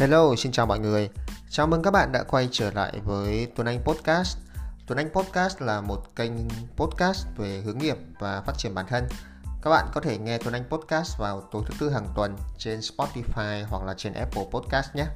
Hello, xin chào mọi người. Chào mừng các bạn đã quay trở lại với Tuấn Anh Podcast. Tuấn Anh Podcast là một kênh podcast về hướng nghiệp và phát triển bản thân. Các bạn có thể nghe Tuấn Anh Podcast vào tối thứ tư hàng tuần trên Spotify hoặc là trên Apple Podcast nhé.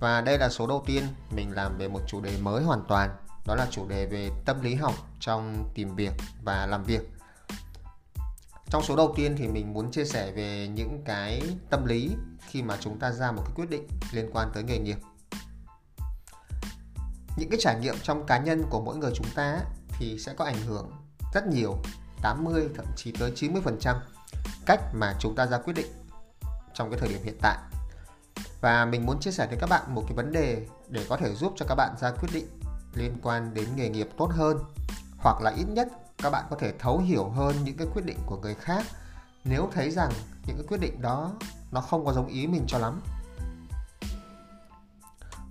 Và đây là số đầu tiên mình làm về một chủ đề mới hoàn toàn, đó là chủ đề về tâm lý học trong tìm việc và làm việc. Trong số đầu tiên thì mình muốn chia sẻ về những cái tâm lý khi mà chúng ta ra một cái quyết định liên quan tới nghề nghiệp. Những cái trải nghiệm trong cá nhân của mỗi người chúng ta thì sẽ có ảnh hưởng rất nhiều, 80 thậm chí tới 90% cách mà chúng ta ra quyết định trong cái thời điểm hiện tại. Và mình muốn chia sẻ với các bạn một cái vấn đề để có thể giúp cho các bạn ra quyết định liên quan đến nghề nghiệp tốt hơn hoặc là ít nhất các bạn có thể thấu hiểu hơn những cái quyết định của người khác nếu thấy rằng những cái quyết định đó nó không có giống ý mình cho lắm.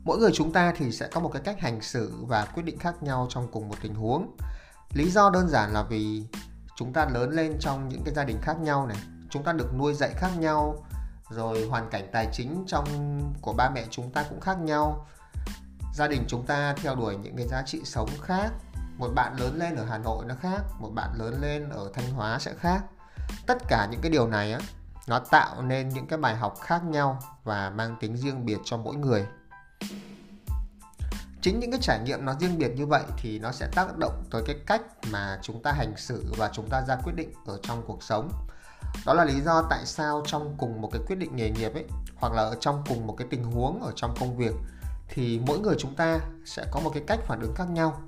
Mỗi người chúng ta thì sẽ có một cái cách hành xử và quyết định khác nhau trong cùng một tình huống. Lý do đơn giản là vì chúng ta lớn lên trong những cái gia đình khác nhau này, chúng ta được nuôi dạy khác nhau, rồi hoàn cảnh tài chính trong, của ba mẹ chúng ta cũng khác nhau. Gia đình chúng ta theo đuổi những cái giá trị sống khác một bạn lớn lên ở Hà Nội nó khác, một bạn lớn lên ở Thanh Hóa sẽ khác. Tất cả những cái điều này á, nó tạo nên những cái bài học khác nhau và mang tính riêng biệt cho mỗi người. Chính những cái trải nghiệm nó riêng biệt như vậy thì nó sẽ tác động tới cái cách mà chúng ta hành xử và chúng ta ra quyết định ở trong cuộc sống. Đó là lý do tại sao trong cùng một cái quyết định nghề nghiệp ấy, hoặc là ở trong cùng một cái tình huống ở trong công việc, thì mỗi người chúng ta sẽ có một cái cách phản ứng khác nhau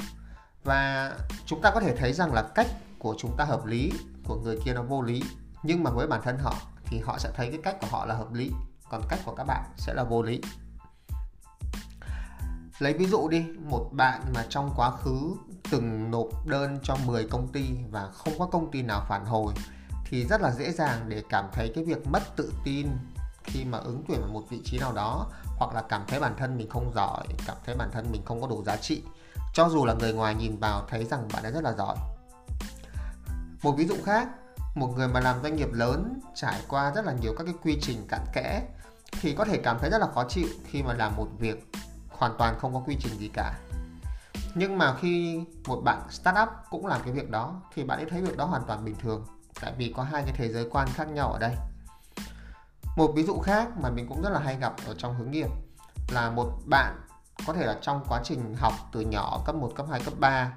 và chúng ta có thể thấy rằng là cách của chúng ta hợp lý, của người kia nó vô lý. Nhưng mà với bản thân họ thì họ sẽ thấy cái cách của họ là hợp lý, còn cách của các bạn sẽ là vô lý. Lấy ví dụ đi, một bạn mà trong quá khứ từng nộp đơn cho 10 công ty và không có công ty nào phản hồi thì rất là dễ dàng để cảm thấy cái việc mất tự tin khi mà ứng tuyển vào một vị trí nào đó, hoặc là cảm thấy bản thân mình không giỏi, cảm thấy bản thân mình không có đủ giá trị cho dù là người ngoài nhìn vào thấy rằng bạn ấy rất là giỏi. Một ví dụ khác, một người mà làm doanh nghiệp lớn, trải qua rất là nhiều các cái quy trình cặn kẽ, thì có thể cảm thấy rất là khó chịu khi mà làm một việc hoàn toàn không có quy trình gì cả. Nhưng mà khi một bạn startup cũng làm cái việc đó, thì bạn ấy thấy việc đó hoàn toàn bình thường, tại vì có hai cái thế giới quan khác nhau ở đây. Một ví dụ khác mà mình cũng rất là hay gặp ở trong hướng nghiệp là một bạn có thể là trong quá trình học từ nhỏ cấp 1, cấp 2, cấp 3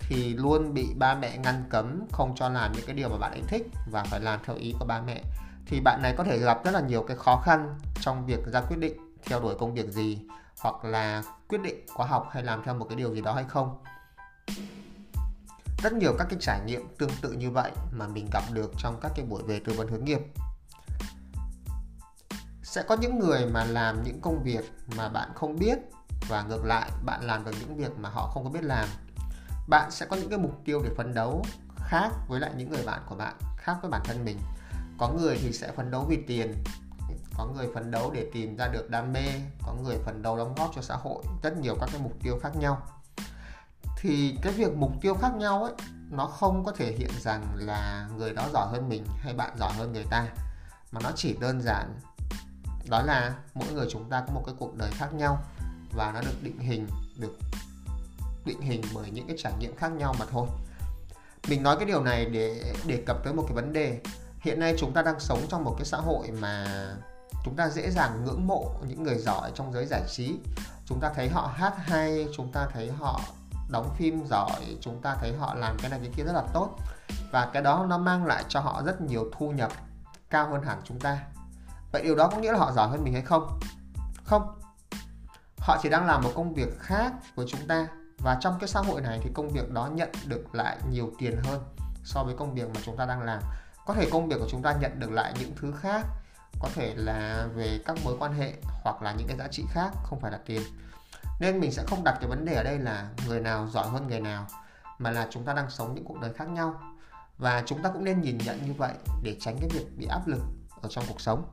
thì luôn bị ba mẹ ngăn cấm không cho làm những cái điều mà bạn ấy thích và phải làm theo ý của ba mẹ. Thì bạn này có thể gặp rất là nhiều cái khó khăn trong việc ra quyết định theo đuổi công việc gì hoặc là quyết định có học hay làm theo một cái điều gì đó hay không. Rất nhiều các cái trải nghiệm tương tự như vậy mà mình gặp được trong các cái buổi về tư vấn hướng nghiệp. Sẽ có những người mà làm những công việc mà bạn không biết và ngược lại, bạn làm được những việc mà họ không có biết làm. Bạn sẽ có những cái mục tiêu để phấn đấu khác với lại những người bạn của bạn, khác với bản thân mình. Có người thì sẽ phấn đấu vì tiền, có người phấn đấu để tìm ra được đam mê, có người phấn đấu đóng góp cho xã hội, rất nhiều các cái mục tiêu khác nhau. Thì cái việc mục tiêu khác nhau ấy, nó không có thể hiện rằng là người đó giỏi hơn mình hay bạn giỏi hơn người ta, mà nó chỉ đơn giản đó là mỗi người chúng ta có một cái cuộc đời khác nhau và nó được định hình, được định hình bởi những cái trải nghiệm khác nhau mà thôi. Mình nói cái điều này để đề cập tới một cái vấn đề. Hiện nay chúng ta đang sống trong một cái xã hội mà chúng ta dễ dàng ngưỡng mộ những người giỏi trong giới giải trí. Chúng ta thấy họ hát hay, chúng ta thấy họ đóng phim giỏi, chúng ta thấy họ làm cái này cái kia rất là tốt. Và cái đó nó mang lại cho họ rất nhiều thu nhập cao hơn hẳn chúng ta. Vậy điều đó có nghĩa là họ giỏi hơn mình hay không? Không họ chỉ đang làm một công việc khác với chúng ta. Và trong cái xã hội này thì công việc đó nhận được lại nhiều tiền hơn so với công việc mà chúng ta đang làm. Có thể công việc của chúng ta nhận được lại những thứ khác, có thể là về các mối quan hệ hoặc là những cái giá trị khác, không phải là tiền. Nên mình sẽ không đặt cái vấn đề ở đây là người nào giỏi hơn người nào, mà là chúng ta đang sống những cuộc đời khác nhau. Và chúng ta cũng nên nhìn nhận như vậy để tránh cái việc bị áp lực ở trong cuộc sống.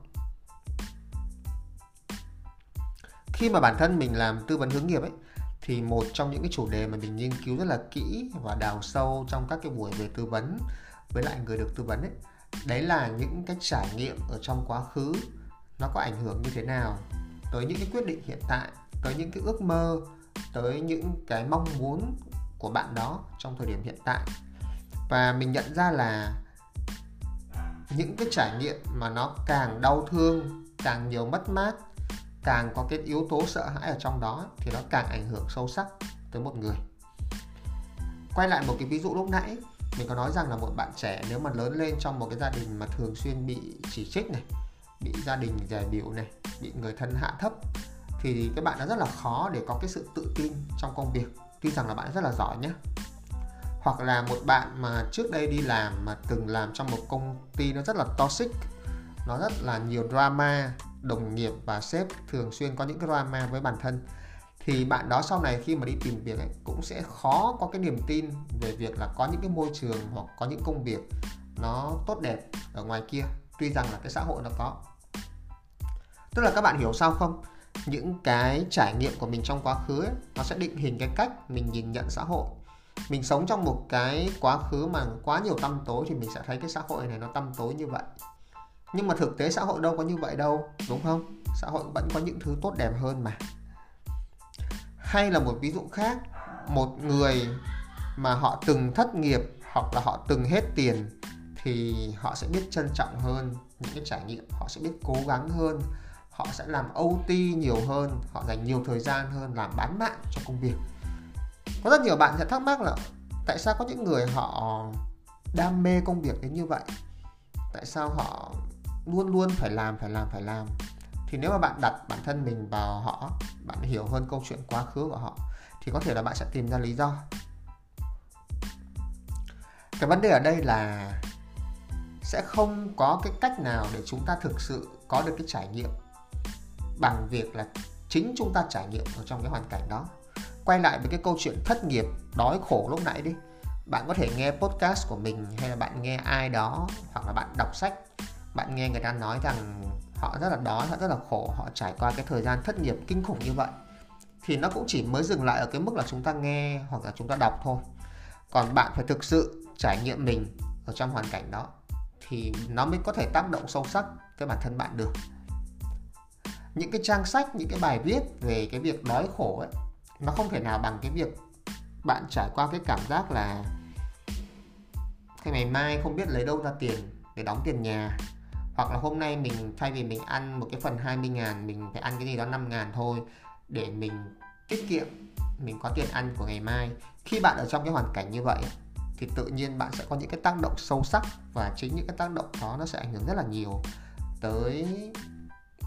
Khi mà bản thân mình làm tư vấn hướng nghiệp ấy, thì một trong những cái chủ đề mà mình nghiên cứu rất là kỹ và đào sâu trong các cái buổi về tư vấn với lại người được tư vấn ấy, đấy là những cái trải nghiệm ở trong quá khứ nó có ảnh hưởng như thế nào tới những cái quyết định hiện tại, tới những cái ước mơ, tới những cái mong muốn của bạn đó trong thời điểm hiện tại. Và mình nhận ra là những cái trải nghiệm mà nó càng đau thương, càng nhiều mất mát càng có cái yếu tố sợ hãi ở trong đó thì nó càng ảnh hưởng sâu sắc tới một người. Quay lại một cái ví dụ lúc nãy, mình có nói rằng là một bạn trẻ nếu mà lớn lên trong một cái gia đình mà thường xuyên bị chỉ trích này, bị gia đình dè biểu này, bị người thân hạ thấp thì cái bạn đã rất là khó để có cái sự tự tin trong công việc. Tuy rằng là bạn rất là giỏi nhé hoặc là một bạn mà trước đây đi làm mà từng làm trong một công ty nó rất là toxic, nó rất là nhiều drama đồng nghiệp và sếp thường xuyên có những cái drama với bản thân. Thì bạn đó sau này khi mà đi tìm việc ấy, cũng sẽ khó có cái niềm tin về việc là có những cái môi trường hoặc có những công việc nó tốt đẹp ở ngoài kia. Tuy rằng là cái xã hội nó có. Tức là các bạn hiểu sao không? Những cái trải nghiệm của mình trong quá khứ ấy, nó sẽ định hình cái cách mình nhìn nhận xã hội. Mình sống trong một cái quá khứ mà quá nhiều tăm tối thì mình sẽ thấy cái xã hội này nó tăm tối như vậy nhưng mà thực tế xã hội đâu có như vậy đâu, đúng không? Xã hội vẫn có những thứ tốt đẹp hơn mà. Hay là một ví dụ khác, một người mà họ từng thất nghiệp hoặc là họ từng hết tiền thì họ sẽ biết trân trọng hơn những cái trải nghiệm, họ sẽ biết cố gắng hơn, họ sẽ làm OT nhiều hơn, họ dành nhiều thời gian hơn làm bán mạng cho công việc. Có rất nhiều bạn sẽ thắc mắc là tại sao có những người họ đam mê công việc đến như vậy? Tại sao họ luôn luôn phải làm phải làm phải làm. Thì nếu mà bạn đặt bản thân mình vào họ, bạn hiểu hơn câu chuyện quá khứ của họ, thì có thể là bạn sẽ tìm ra lý do. Cái vấn đề ở đây là sẽ không có cái cách nào để chúng ta thực sự có được cái trải nghiệm bằng việc là chính chúng ta trải nghiệm ở trong cái hoàn cảnh đó. Quay lại với cái câu chuyện thất nghiệp, đói khổ lúc nãy đi. Bạn có thể nghe podcast của mình hay là bạn nghe ai đó hoặc là bạn đọc sách bạn nghe người ta nói rằng họ rất là đói, họ rất là khổ, họ trải qua cái thời gian thất nghiệp kinh khủng như vậy. Thì nó cũng chỉ mới dừng lại ở cái mức là chúng ta nghe hoặc là chúng ta đọc thôi. Còn bạn phải thực sự trải nghiệm mình ở trong hoàn cảnh đó thì nó mới có thể tác động sâu sắc tới bản thân bạn được. Những cái trang sách, những cái bài viết về cái việc đói khổ ấy, nó không thể nào bằng cái việc bạn trải qua cái cảm giác là cái ngày mai không biết lấy đâu ra tiền để đóng tiền nhà hoặc là hôm nay mình thay vì mình ăn một cái phần 20 ngàn, mình phải ăn cái gì đó 5 ngàn thôi để mình tiết kiệm, mình có tiền ăn của ngày mai. Khi bạn ở trong cái hoàn cảnh như vậy thì tự nhiên bạn sẽ có những cái tác động sâu sắc và chính những cái tác động đó nó sẽ ảnh hưởng rất là nhiều tới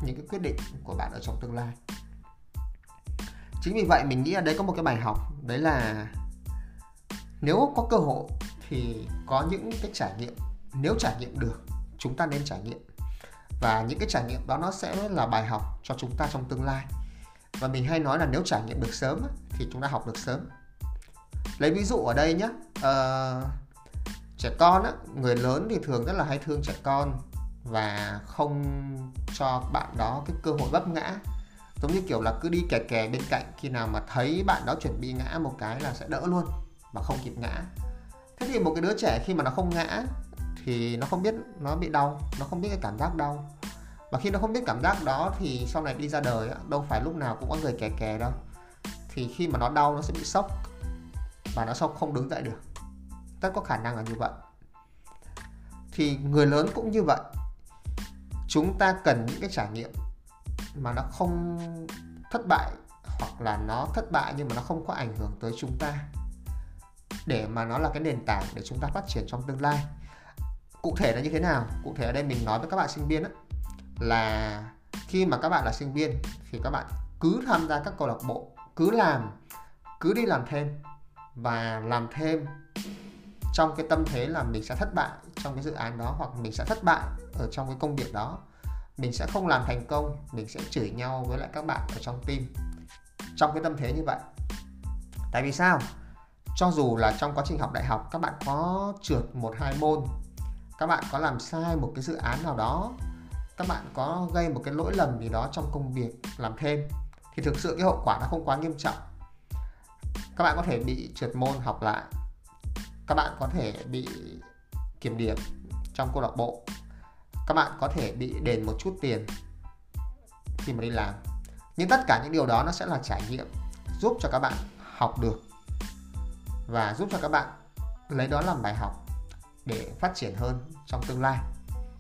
những cái quyết định của bạn ở trong tương lai. Chính vì vậy mình nghĩ ở đây có một cái bài học, đấy là nếu có cơ hội thì có những cái trải nghiệm, nếu trải nghiệm được chúng ta nên trải nghiệm. Và những cái trải nghiệm đó nó sẽ là bài học cho chúng ta trong tương lai. Và mình hay nói là nếu trải nghiệm được sớm thì chúng ta học được sớm. Lấy ví dụ ở đây nhé uh, ờ, trẻ con á, người lớn thì thường rất là hay thương trẻ con và không cho bạn đó cái cơ hội vấp ngã. Giống như kiểu là cứ đi kè kè bên cạnh khi nào mà thấy bạn đó chuẩn bị ngã một cái là sẽ đỡ luôn và không kịp ngã. Thế thì một cái đứa trẻ khi mà nó không ngã thì nó không biết, nó bị đau, nó không biết cái cảm giác đau. Và khi nó không biết cảm giác đó thì sau này đi ra đời đâu phải lúc nào cũng có người kè kè đâu. Thì khi mà nó đau, nó sẽ bị sốc và nó sốc không đứng dậy được. Rất có khả năng là như vậy. Thì người lớn cũng như vậy. Chúng ta cần những cái trải nghiệm mà nó không thất bại hoặc là nó thất bại nhưng mà nó không có ảnh hưởng tới chúng ta để mà nó là cái nền tảng để chúng ta phát triển trong tương lai cụ thể là như thế nào? Cụ thể ở đây mình nói với các bạn sinh viên đó, là khi mà các bạn là sinh viên thì các bạn cứ tham gia các câu lạc bộ cứ làm cứ đi làm thêm và làm thêm trong cái tâm thế là mình sẽ thất bại trong cái dự án đó hoặc mình sẽ thất bại ở trong cái công việc đó. Mình sẽ không làm thành công mình sẽ chửi nhau với lại các bạn ở trong team. Trong cái tâm thế như vậy. Tại vì sao? Cho dù là trong quá trình học đại học các bạn có trượt một hai môn các bạn có làm sai một cái dự án nào đó, các bạn có gây một cái lỗi lầm gì đó trong công việc làm thêm, thì thực sự cái hậu quả nó không quá nghiêm trọng. Các bạn có thể bị trượt môn học lại. Các bạn có thể bị kiểm điểm trong câu lạc bộ. Các bạn có thể bị đền một chút tiền khi mà đi làm. Nhưng tất cả những điều đó nó sẽ là trải nghiệm giúp cho các bạn học được và giúp cho các bạn lấy đó làm bài học để phát triển hơn trong tương lai.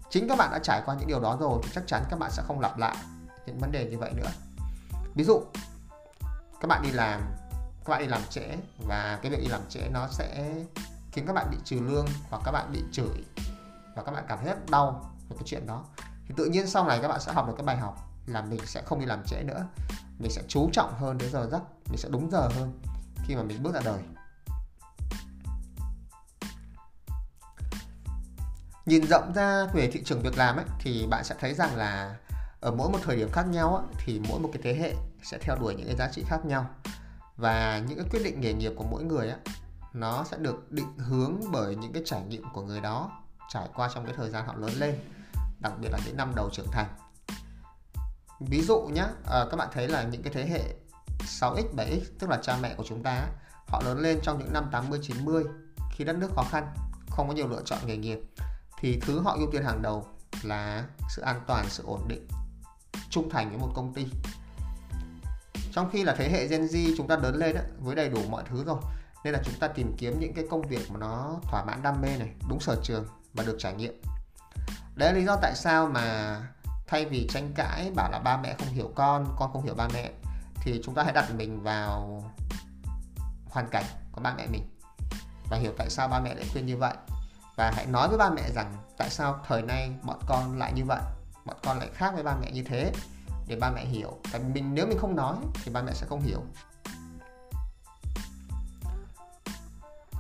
Chính các bạn đã trải qua những điều đó rồi thì chắc chắn các bạn sẽ không lặp lại những vấn đề như vậy nữa. Ví dụ, các bạn đi làm, các bạn đi làm trễ và cái việc đi làm trễ nó sẽ khiến các bạn bị trừ lương hoặc các bạn bị chửi và các bạn cảm thấy rất đau về cái chuyện đó. Thì tự nhiên sau này các bạn sẽ học được cái bài học là mình sẽ không đi làm trễ nữa. Mình sẽ chú trọng hơn đến giờ giấc, mình sẽ đúng giờ hơn khi mà mình bước ra đời. Nhìn rộng ra về thị trường việc làm ấy, thì bạn sẽ thấy rằng là ở mỗi một thời điểm khác nhau ấy, thì mỗi một cái thế hệ sẽ theo đuổi những cái giá trị khác nhau. Và những cái quyết định nghề nghiệp của mỗi người ấy, nó sẽ được định hướng bởi những cái trải nghiệm của người đó trải qua trong cái thời gian họ lớn lên đặc biệt là những năm đầu trưởng thành. Ví dụ nhé à, ờ, các bạn thấy là những cái thế hệ 6x 7x tức là cha mẹ của chúng ta họ lớn lên trong những năm 80 90 khi đất nước khó khăn không có nhiều lựa chọn nghề nghiệp thì thứ họ ưu tiên hàng đầu là sự an toàn sự ổn định trung thành với một công ty. Trong khi là thế hệ Gen Z chúng ta lớn lên đó, với đầy đủ mọi thứ rồi nên là chúng ta tìm kiếm những cái công việc mà nó thỏa mãn đam mê này đúng sở trường và được trải nghiệm. Đấy là lý do tại sao mà thay vì tranh cãi bảo là ba mẹ không hiểu con con không hiểu ba mẹ thì chúng ta hãy đặt mình vào hoàn cảnh của ba mẹ mình và hiểu tại sao ba mẹ lại khuyên như vậy và hãy nói với ba mẹ rằng tại sao thời nay bọn con lại như vậy? Bọn con lại khác với ba mẹ như thế? Để ba mẹ hiểu. Tại mình nếu mình không nói thì ba mẹ sẽ không hiểu.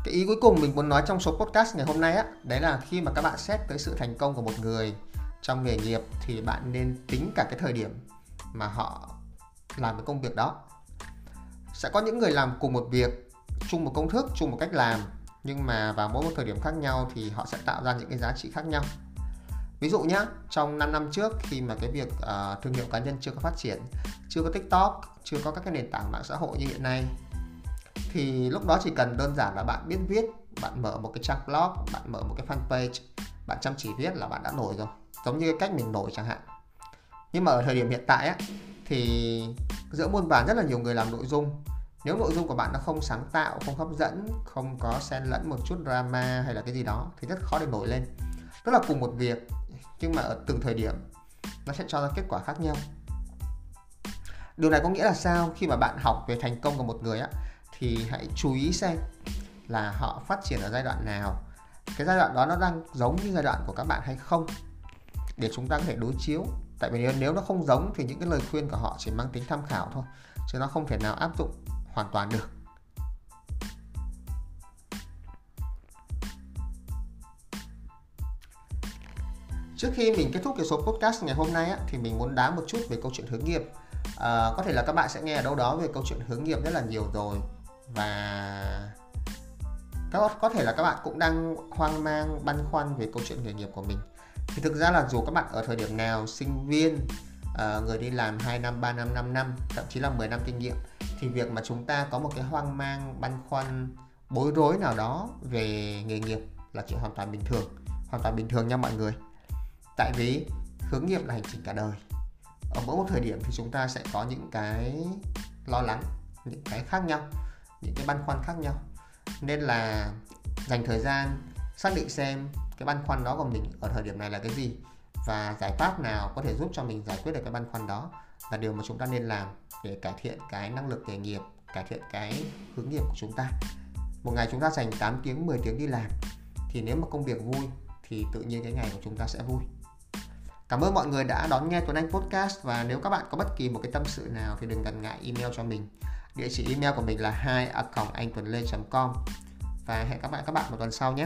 Cái ý cuối cùng mình muốn nói trong số podcast ngày hôm nay á đấy là khi mà các bạn xét tới sự thành công của một người trong nghề nghiệp thì bạn nên tính cả cái thời điểm mà họ làm cái công việc đó. Sẽ có những người làm cùng một việc chung một công thức chung một cách làm nhưng mà vào mỗi một thời điểm khác nhau thì họ sẽ tạo ra những cái giá trị khác nhau. Ví dụ nhé trong 5 năm trước khi mà cái việc uh, thương hiệu cá nhân chưa có phát triển chưa có tiktok chưa có các cái nền tảng mạng xã hội như hiện nay thì lúc đó chỉ cần đơn giản là bạn biết viết bạn mở một cái trang blog bạn mở một cái fanpage bạn chăm chỉ viết là bạn đã nổi rồi giống như cái cách mình nổi chẳng hạn. Nhưng mà ở thời điểm hiện tại á thì giữa muôn vàn rất là nhiều người làm nội dung nếu nội dung của bạn nó không sáng tạo, không hấp dẫn, không có xen lẫn một chút drama hay là cái gì đó thì rất khó để nổi lên. Tức là cùng một việc, nhưng mà ở từng thời điểm, nó sẽ cho ra kết quả khác nhau. Điều này có nghĩa là sao? Khi mà bạn học về thành công của một người á, thì hãy chú ý xem là họ phát triển ở giai đoạn nào. Cái giai đoạn đó nó đang giống như giai đoạn của các bạn hay không? Để chúng ta có thể đối chiếu. Tại vì nếu nó không giống thì những cái lời khuyên của họ chỉ mang tính tham khảo thôi, chứ nó không thể nào áp dụng hoàn toàn được Trước khi mình kết thúc cái số podcast ngày hôm nay á, thì mình muốn đá một chút về câu chuyện hướng nghiệp. À, có thể là các bạn sẽ nghe ở đâu đó về câu chuyện hướng nghiệp rất là nhiều rồi và các có thể là các bạn cũng đang hoang mang băn khoăn về câu chuyện nghề nghiệp của mình. Thì thực ra là dù các bạn ở thời điểm nào sinh viên, à, người đi làm 2 năm, 3 năm, 5 năm, thậm chí là 10 năm kinh nghiệm thì việc mà chúng ta có một cái hoang mang, băn khoăn, bối rối nào đó về nghề nghiệp là chuyện hoàn toàn bình thường, hoàn toàn bình thường nha mọi người. Tại vì hướng nghiệp là hành trình cả đời. Ở mỗi một thời điểm thì chúng ta sẽ có những cái lo lắng những cái khác nhau những cái băn khoăn khác nhau. Nên là dành thời gian xác định xem cái băn khoăn đó của mình ở thời điểm này là cái gì và giải pháp nào có thể giúp cho mình giải quyết được cái băn khoăn đó là điều mà chúng ta nên làm để cải thiện cái năng lực nghề nghiệp, cải thiện cái hướng nghiệp của chúng ta một ngày chúng ta dành 8 tiếng 10 tiếng đi làm, thì nếu mà công việc vui thì tự nhiên cái ngày của chúng ta sẽ vui Cảm ơn mọi người đã đón nghe Tuấn Anh Podcast, và nếu các bạn có bất kỳ một cái tâm sự nào thì đừng ngần ngại email cho mình. Địa chỉ email của mình là 2 a anh tuần lê com và hẹn các bạn các bạn một tuần sau nhé.